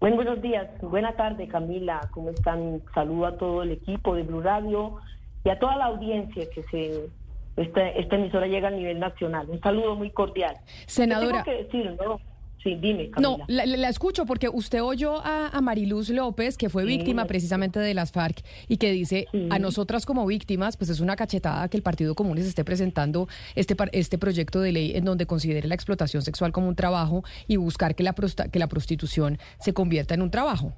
Buen buenos días, buena tarde Camila, ¿cómo están? Saludo a todo el equipo de Blue Radio y a toda la audiencia que se esta, esta emisora llega a nivel nacional. Un saludo muy cordial. Senadora. ¿Qué tengo que decir, no? Sí, dime, Camila. No, la, escucho porque usted oyó a, Mariluz López, que fue víctima precisamente de las FARC, y que dice, a nosotras como víctimas, pues es una cachetada que el Partido Comunes esté presentando este, este proyecto de ley en donde considere la explotación sexual como un trabajo y buscar que la, que la prostitución se convierta en un trabajo.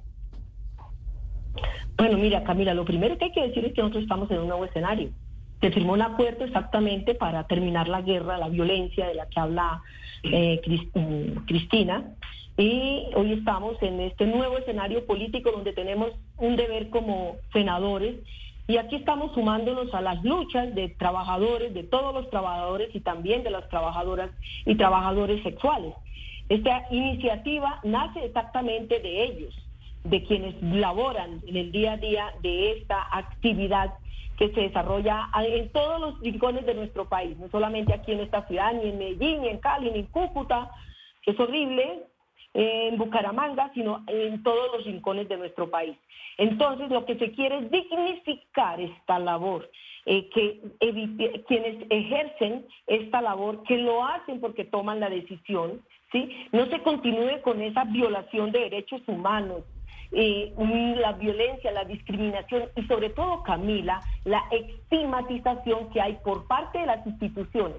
Bueno, mira, Camila, lo primero que hay que decir es que nosotros estamos en un nuevo escenario. Se firmó un acuerdo exactamente para terminar la guerra, la violencia de la que habla eh, mm, Cristina. Y hoy estamos en este nuevo escenario político donde tenemos un deber como senadores y aquí estamos sumándonos a las luchas de trabajadores, de todos los trabajadores y también de las trabajadoras y trabajadores sexuales. Esta iniciativa nace exactamente de ellos, de quienes laboran en el día a día de esta actividad que se desarrolla en todos los rincones de nuestro país, no solamente aquí en esta ciudad, ni en Medellín, ni en Cali, ni en Cúcuta, es horrible, en Bucaramanga, sino en todos los rincones de nuestro país. Entonces, lo que se quiere es dignificar esta labor, eh, que quienes ejercen esta labor, que lo hacen porque toman la decisión, ¿sí? No se continúe con esa violación de derechos humanos, eh, la violencia, la discriminación y sobre todo, Camila, la estigmatización que hay por parte de las instituciones.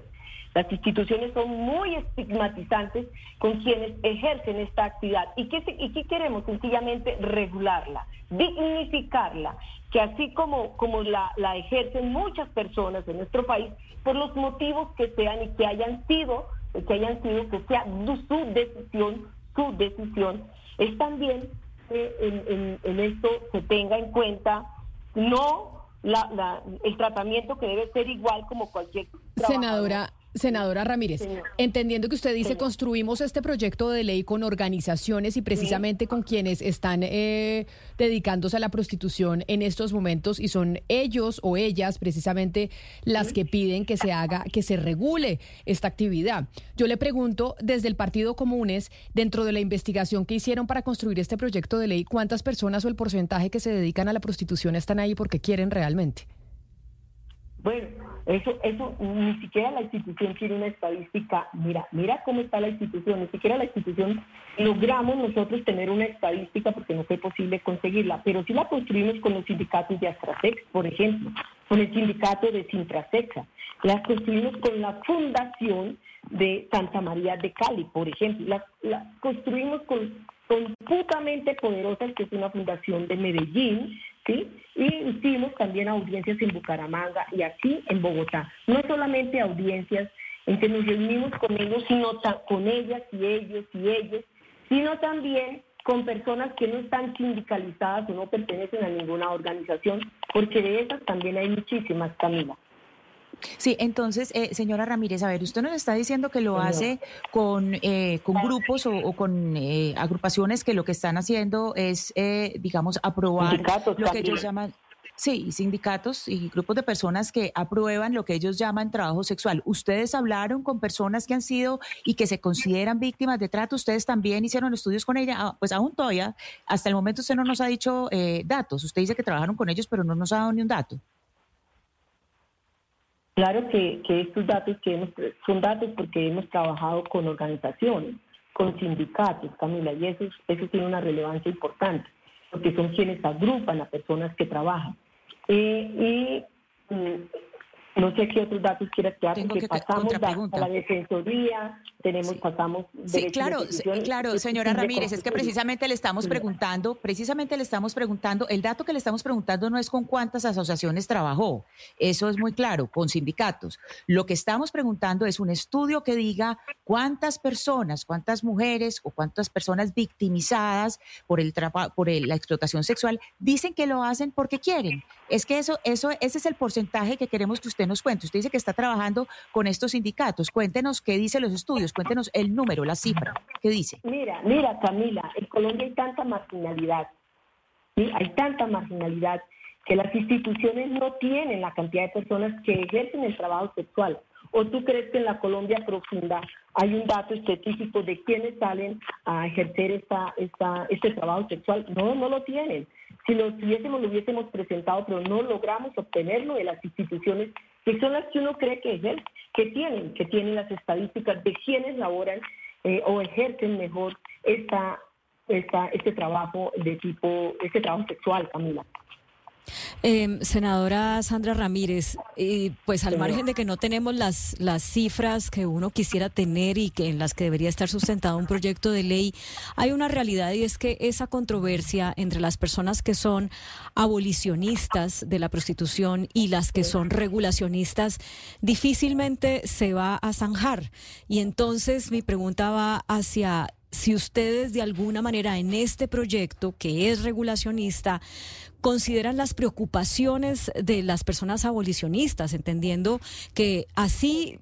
Las instituciones son muy estigmatizantes con quienes ejercen esta actividad. ¿Y qué, y qué queremos? Sencillamente regularla, dignificarla, que así como, como la, la ejercen muchas personas en nuestro país, por los motivos que sean y que hayan sido, que hayan sido, que sea su decisión, su decisión, es también en, en, esto se tenga en cuenta no la, el tratamiento que debe ser igual como cualquier senadora Senadora Ramírez, entendiendo que usted dice construimos este proyecto de ley con organizaciones y precisamente con quienes están eh, dedicándose a la prostitución en estos momentos y son ellos o ellas precisamente las que piden que se haga, que se regule esta actividad. Yo le pregunto, desde el Partido Comunes, dentro de la investigación que hicieron para construir este proyecto de ley, ¿cuántas personas o el porcentaje que se dedican a la prostitución están ahí porque quieren realmente? Bueno, eso, eso ni siquiera la institución tiene una estadística. Mira, mira cómo está la institución. Ni siquiera la institución logramos nosotros tener una estadística porque no fue posible conseguirla, pero sí la construimos con los sindicatos de Astrasex, por ejemplo, con el sindicato de Sintrasexa. La construimos con la fundación de Santa María de Cali, por ejemplo. La, la construimos con completamente poderosas, que es una fundación de Medellín, Y hicimos también audiencias en Bucaramanga y aquí en Bogotá. No solamente audiencias en que nos reunimos con ellos, sino con ellas y ellos y ellos, sino también con personas que no están sindicalizadas o no pertenecen a ninguna organización, porque de esas también hay muchísimas, Camila. Sí, entonces, eh, señora Ramírez, a ver, usted nos está diciendo que lo hace con, eh, con grupos o, con eh, agrupaciones que lo que están haciendo es, digamos, aprobar lo que ellos llaman... Sí, sindicatos y grupos de personas que aprueban lo que ellos llaman trabajo sexual. ¿Ustedes hablaron con personas que han sido y que se consideran víctimas de trato? ¿Ustedes también hicieron estudios con ella? Ah, pues aún todavía, hasta el momento usted no nos ha dicho datos. Usted dice que trabajaron con ellos, pero no nos ha dado ni un dato. Claro que, estos datos que hemos, son datos porque hemos trabajado con organizaciones, con sindicatos, Camila, y eso, eso tiene una relevancia importante, porque son quienes agrupan a personas que trabajan. Eh, y mm, no sé qué otros datos quieras dar, porque pasamos a la defensoría, tenemos, sí. pasamos. Sí, claro, claro, señora Ramírez, es que precisamente le estamos preguntando, precisamente le estamos preguntando, el dato que le estamos preguntando no es con cuántas asociaciones trabajó, eso es muy claro, con sindicatos. Lo que estamos preguntando es un estudio que diga cuántas personas, cuántas mujeres o cuántas personas victimizadas por el por la explotación sexual dicen que lo hacen porque quieren. Es que eso, eso, ese es el porcentaje que queremos que usted nos cuente. Usted dice que está trabajando con estos sindicatos. Cuéntenos qué dicen los estudios, cuéntenos el número, la cifra. ¿Qué dice? Mira, mira, Camila, en Colombia hay tanta marginalidad, hay tanta marginalidad que las instituciones no tienen la cantidad de personas que ejercen el trabajo sexual. ¿O tú crees que en la Colombia profunda hay un dato específico de quiénes salen a ejercer esta, esta, este trabajo sexual. No, no lo tienen. Si lo tuviésemos, lo hubiésemos presentado, pero no logramos obtenerlo de las instituciones que son las que uno cree que ejercen, que tienen, que tienen las estadísticas de quiénes laboran eh, o ejercen mejor esta, este trabajo de tipo, este trabajo sexual, Camila. Eh, senadora Sandra Ramírez, pues al margen de que no tenemos las, las cifras que uno quisiera tener y que en las que debería estar sustentado un proyecto de ley, hay una realidad y es que esa controversia entre las personas que son abolicionistas de la prostitución y las que son regulacionistas difícilmente se va a zanjar. Y entonces mi pregunta va hacia si ustedes de alguna manera en este proyecto que es regulacionista consideran las preocupaciones de las personas abolicionistas, entendiendo que así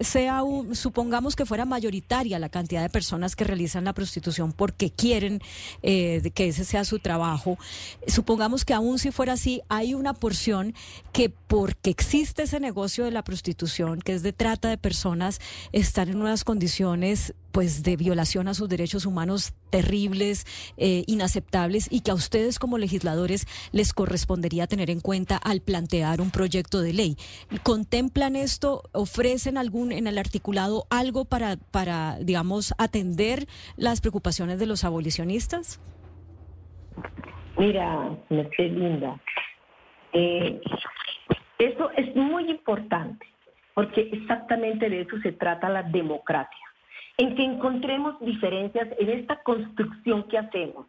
sea supongamos que fuera mayoritaria la cantidad de personas que realizan la prostitución porque quieren eh, que ese sea su trabajo supongamos que aún si fuera así hay una porción que porque existe ese negocio de la prostitución que es de trata de personas están en unas condiciones pues de violación a sus derechos humanos terribles eh, inaceptables y que a ustedes como legisladores les correspondería tener en cuenta al plantear un proyecto de ley. Contemplan esto ofrecen en algún en el articulado algo para para digamos atender las preocupaciones de los abolicionistas? Mira, Mercedes Linda, eh, eso es muy importante porque exactamente de eso se trata la democracia, en que encontremos diferencias en esta construcción que hacemos.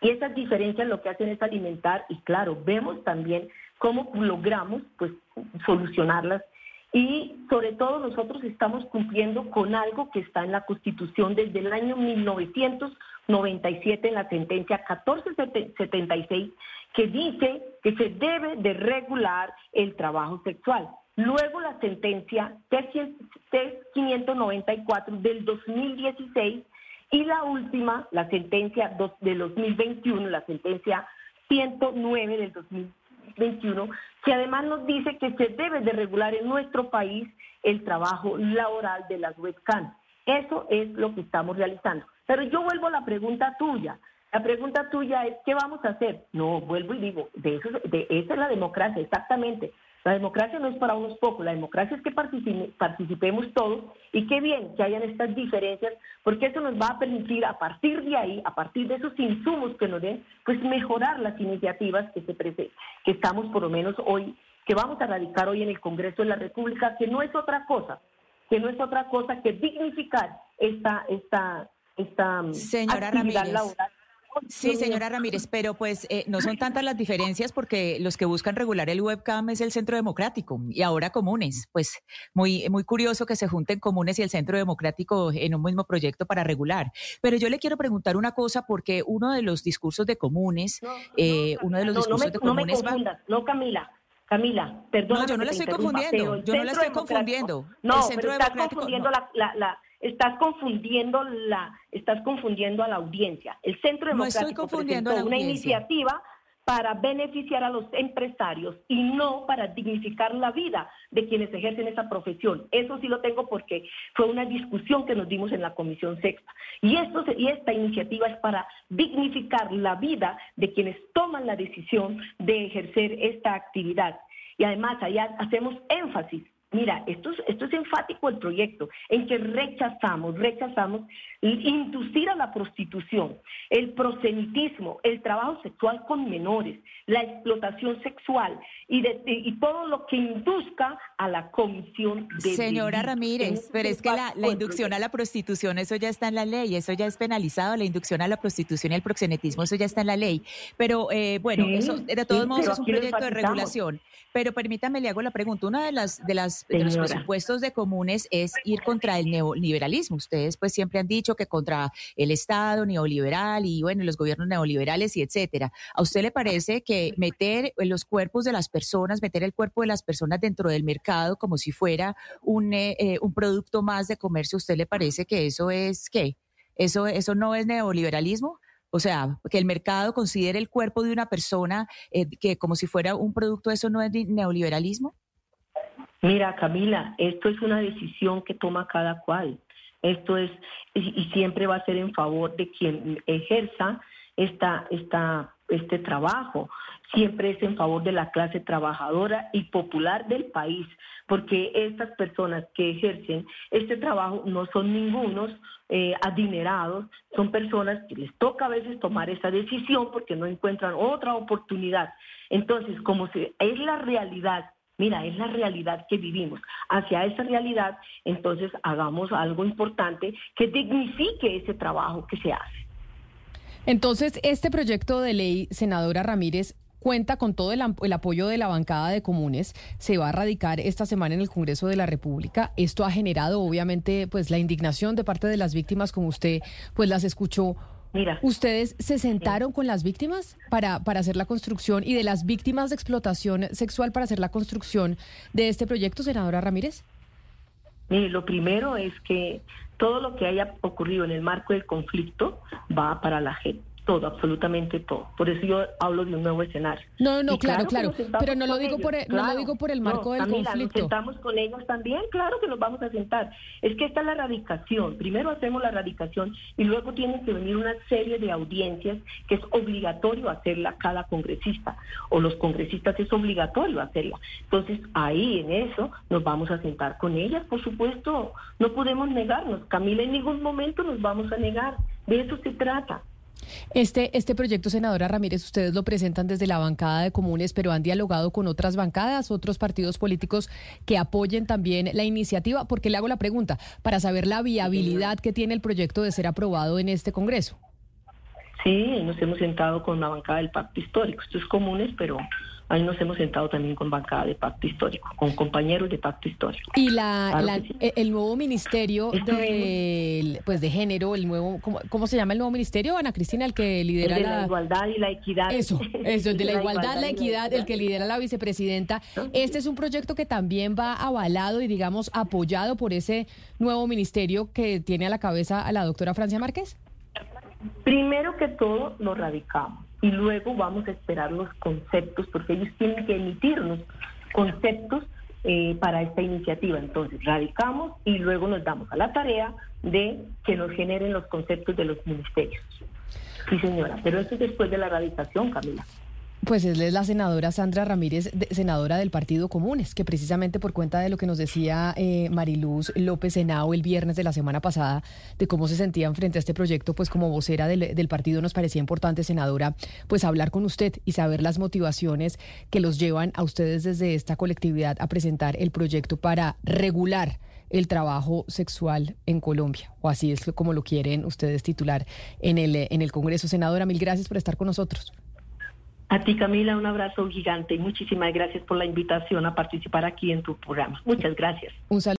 Y esas diferencias lo que hacen es alimentar y claro, vemos también cómo logramos pues solucionarlas y sobre todo nosotros estamos cumpliendo con algo que está en la Constitución desde el año 1997 en la sentencia 1476 que dice que se debe de regular el trabajo sexual. Luego la sentencia 594 del 2016 y la última, la sentencia del 2021, la sentencia 109 del 2021 21, que además nos dice que se debe de regular en nuestro país el trabajo laboral de las webcams. Eso es lo que estamos realizando. Pero yo vuelvo a la pregunta tuya. La pregunta tuya es, ¿qué vamos a hacer? No, vuelvo y digo, de eso, de, esa es la democracia, exactamente. La democracia no es para unos pocos, la democracia es que participemos todos y qué bien que hayan estas diferencias, porque eso nos va a permitir a partir de ahí, a partir de esos insumos que nos den, pues mejorar las iniciativas que, se que estamos por lo menos hoy, que vamos a radicar hoy en el Congreso de la República, que no es otra cosa, que no es otra cosa que dignificar esta, esta, esta Señora actividad laboral Sí, señora Ramírez, pero pues eh, no son tantas las diferencias porque los que buscan regular el webcam es el Centro Democrático y ahora comunes. Pues muy, muy curioso que se junten comunes y el Centro Democrático en un mismo proyecto para regular. Pero yo le quiero preguntar una cosa porque uno de los discursos de comunes, eh, uno de los discursos de comunes... No me no, Camila. Camila, perdón. No, yo no la estoy confundiendo. Yo no la estoy confundiendo. No, pero estás confundiendo la, la estás confundiendo la, estás confundiendo a la audiencia. El Centro Democrático presentó una iniciativa para beneficiar a los empresarios y no para dignificar la vida de quienes ejercen esa profesión. Eso sí lo tengo porque fue una discusión que nos dimos en la Comisión Sexta. Y, esto, y esta iniciativa es para dignificar la vida de quienes toman la decisión de ejercer esta actividad. Y además allá hacemos énfasis Mira, esto es, esto es enfático el proyecto, en que rechazamos, rechazamos inducir a la prostitución, el prosenitismo, el trabajo sexual con menores, la explotación sexual y, y todo lo que induzca a la comisión de... Señora Ramírez, pero es que la, inducción a la prostitución, eso ya está en la ley, eso ya es penalizado, la inducción a la prostitución y el proxenetismo, eso ya está en la ley. Pero eh, bueno, eso de todos modos es un proyecto de regulación. Pero permítame, le hago la pregunta, una de las, de las de los presupuestos de comunes es ir contra el neoliberalismo. Ustedes pues siempre han dicho que contra el Estado neoliberal y bueno, los gobiernos neoliberales y etcétera. ¿A usted le parece que meter los cuerpos de las personas, meter el cuerpo de las personas dentro del mercado como si fuera un, eh, eh, un producto más de comercio, ¿a usted le parece que eso es qué? ¿Eso, eso no es neoliberalismo? O sea, que el mercado considere el cuerpo de una persona eh, que como si fuera un producto, ¿eso no es neoliberalismo? Mira, Camila, esto es una decisión que toma cada cual. Esto es, y, siempre va a ser en favor de quien ejerza esta, esta, este trabajo. Siempre es en favor de la clase trabajadora y popular del país, porque estas personas que ejercen este trabajo no son ningunos eh, adinerados, son personas que les toca a veces tomar esa decisión porque no encuentran otra oportunidad. Entonces, como se, es la realidad Mira, es la realidad que vivimos. Hacia esa realidad, entonces hagamos algo importante que dignifique ese trabajo que se hace. Entonces, este proyecto de ley, senadora Ramírez, cuenta con todo el, apoyo de la bancada de comunes. Se va a radicar esta semana en el Congreso de la República. Esto ha generado, obviamente, pues la indignación de parte de las víctimas, como usted pues las escuchó Mira. ¿Ustedes se sentaron con las víctimas para, para hacer la construcción y de las víctimas de explotación sexual para hacer la construcción de este proyecto, senadora Ramírez? Mire, lo primero es que todo lo que haya ocurrido en el marco del conflicto va para la gente todo, absolutamente todo. Por eso yo hablo de un nuevo escenario. No, no, claro, claro, pero no lo digo por el, no lo digo por el marco del conflicto. Nos sentamos con ellos también, claro que nos vamos a sentar. Es que esta es la radicación. Primero hacemos la radicación y luego tienen que venir una serie de audiencias que es obligatorio hacerla cada congresista o los congresistas es obligatorio hacerla. Entonces ahí en eso nos vamos a sentar con ellas, por supuesto. No podemos negarnos. Camila, en ningún momento nos vamos a negar. De eso se trata. Este, este proyecto, senadora Ramírez, ustedes lo presentan desde la bancada de comunes, pero han dialogado con otras bancadas, otros partidos políticos que apoyen también la iniciativa. ¿Por qué le hago la pregunta? Para saber la viabilidad que tiene el proyecto de ser aprobado en este Congreso. Sí, nos hemos sentado con la bancada del pacto histórico. Esto es comunes, pero Ahí nos hemos sentado también con bancada de pacto histórico, con compañeros de pacto histórico. Y la, e, el nuevo ministerio de, pues de género, el nuevo, ¿cómo, se llama el nuevo ministerio, Ana Cristina, el que lidera el de la, igualdad y la equidad. Eso, eso, el de la, igualdad, la equidad, el que lidera la vicepresidenta. Este es un proyecto que también va avalado y digamos apoyado por ese nuevo ministerio que tiene a la cabeza a la doctora Francia Márquez. Primero que todo, lo radicamos y luego vamos a esperar los conceptos, porque ellos tienen que emitirnos conceptos eh, para esta iniciativa. Entonces, radicamos y luego nos damos a la tarea de que nos generen los conceptos de los ministerios. Sí, señora, pero eso es después de la radicación, Camila. Pues es la senadora Sandra Ramírez, senadora del Partido Comunes, que precisamente por cuenta de lo que nos decía eh, Mariluz López Senao el viernes de la semana pasada, de cómo se sentían frente a este proyecto, pues como vocera del, del partido nos parecía importante, senadora, pues hablar con usted y saber las motivaciones que los llevan a ustedes desde esta colectividad a presentar el proyecto para regular el trabajo sexual en Colombia, o así es como lo quieren ustedes titular en el, en el Congreso. Senadora, mil gracias por estar con nosotros. A ti, Camila, un abrazo gigante y muchísimas gracias por la invitación a participar aquí en tu programa. Muchas gracias. Un saludo.